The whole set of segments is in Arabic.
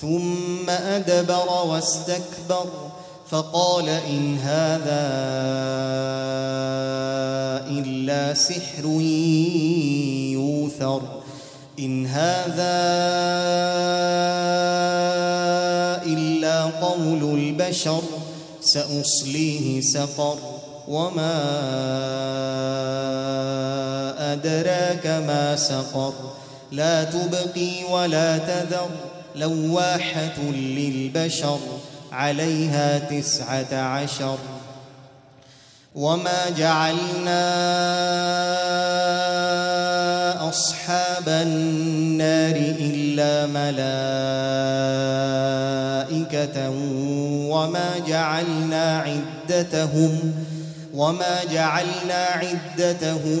ثم أدبر واستكبر فقال إن هذا إلا سحر يوثر إن هذا إلا قول البشر سأصليه سقر وما أدراك ما سقر لا تبقي ولا تذر لواحة للبشر عليها تسعة عشر. وما جعلنا أصحاب النار إلا ملائكة وما جعلنا عدتهم وما جعلنا عدتهم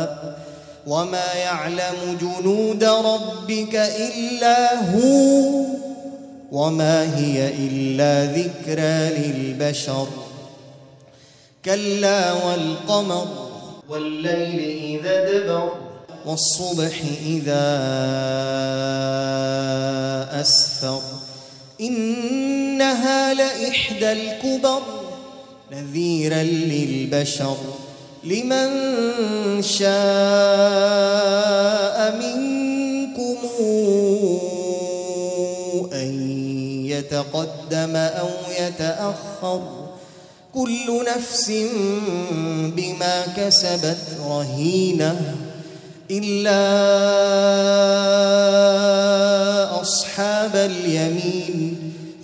وما يعلم جنود ربك الا هو وما هي الا ذكرى للبشر كلا والقمر والليل اذا ادبر والصبح اذا اسفر انها لاحدى الكبر نذيرا للبشر لمن شاء منكم أن يتقدم أو يتأخر. كل نفس بما كسبت رهينة إلا أصحاب اليمين.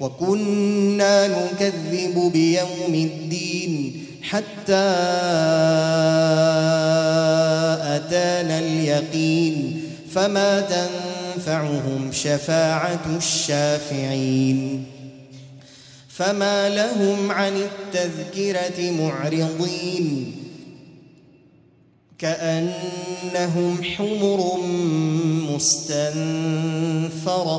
وكنا نكذب بيوم الدين حتى أتانا اليقين فما تنفعهم شفاعة الشافعين فما لهم عن التذكرة معرضين كأنهم حمر مستنفرة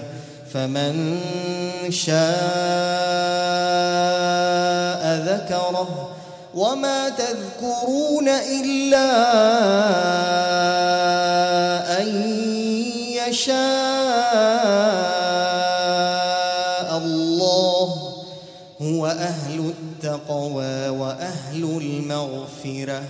فمن شاء ذكره وما تذكرون إلا أن يشاء الله هو أهل التقوى وأهل المغفرة.